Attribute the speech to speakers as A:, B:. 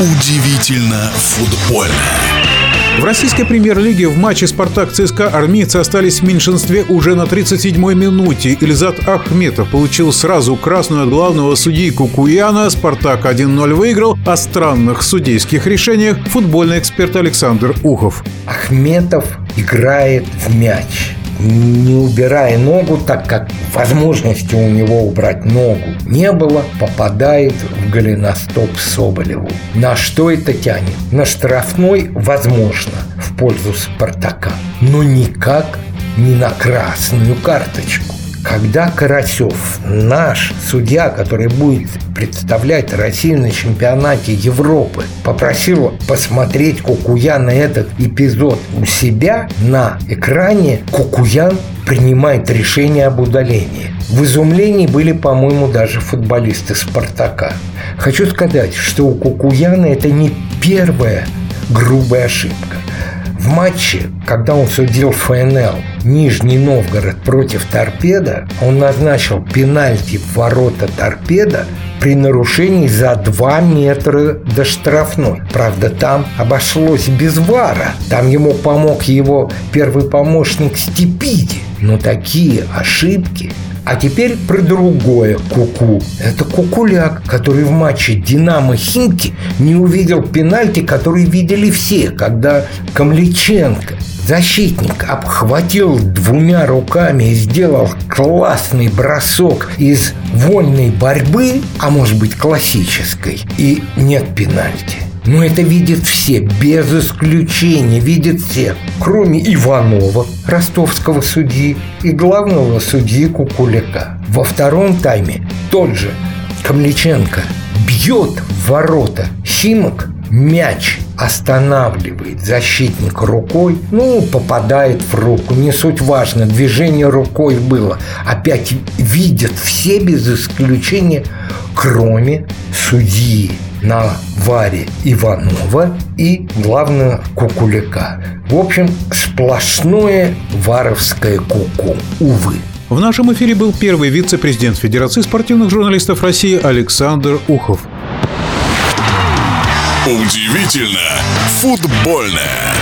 A: Удивительно футбольно.
B: В российской премьер-лиге в матче «Спартак» ЦСКА армейцы остались в меньшинстве уже на 37-й минуте. Ильзат Ахметов получил сразу красную от главного судьи Кукуяна. «Спартак» 1-0 выиграл. О странных судейских решениях футбольный эксперт Александр Ухов.
C: Ахметов играет в мяч не убирая ногу, так как возможности у него убрать ногу не было, попадает в голеностоп Соболеву. На что это тянет? На штрафной, возможно, в пользу Спартака, но никак не на красную карточку. Когда Карасев, наш судья, который будет представлять Россию на чемпионате Европы, попросил посмотреть Кукуя на этот эпизод у себя на экране, Кукуян принимает решение об удалении. В изумлении были, по-моему, даже футболисты «Спартака». Хочу сказать, что у Кукуяна это не первая грубая ошибка. Матче, когда он судил ФНЛ Нижний Новгород против Торпеда, он назначил пенальти в ворота Торпеда при нарушении за 2 метра до штрафной. Правда, там обошлось без вара. Там ему помог его первый помощник Степиди. Но такие ошибки а теперь про другое куку. Это Кукуляк, который в матче «Динамо Химки» не увидел пенальти, который видели все, когда Камличенко Защитник обхватил двумя руками и сделал классный бросок из вольной борьбы, а может быть классической, и нет пенальти. Но это видят все, без исключения, видят все, кроме Иванова, ростовского судьи, и главного судьи Кукуляка. Во втором тайме тот же Камличенко бьет в ворота Химок, мяч останавливает защитник рукой, ну, попадает в руку, не суть важно, движение рукой было. Опять видят все без исключения, кроме судьи на Варе Иванова и, главное, Кукуляка. В общем, сплошное варовское куку, увы.
B: В нашем эфире был первый вице-президент Федерации спортивных журналистов России Александр Ухов.
A: Удивительно футбольное.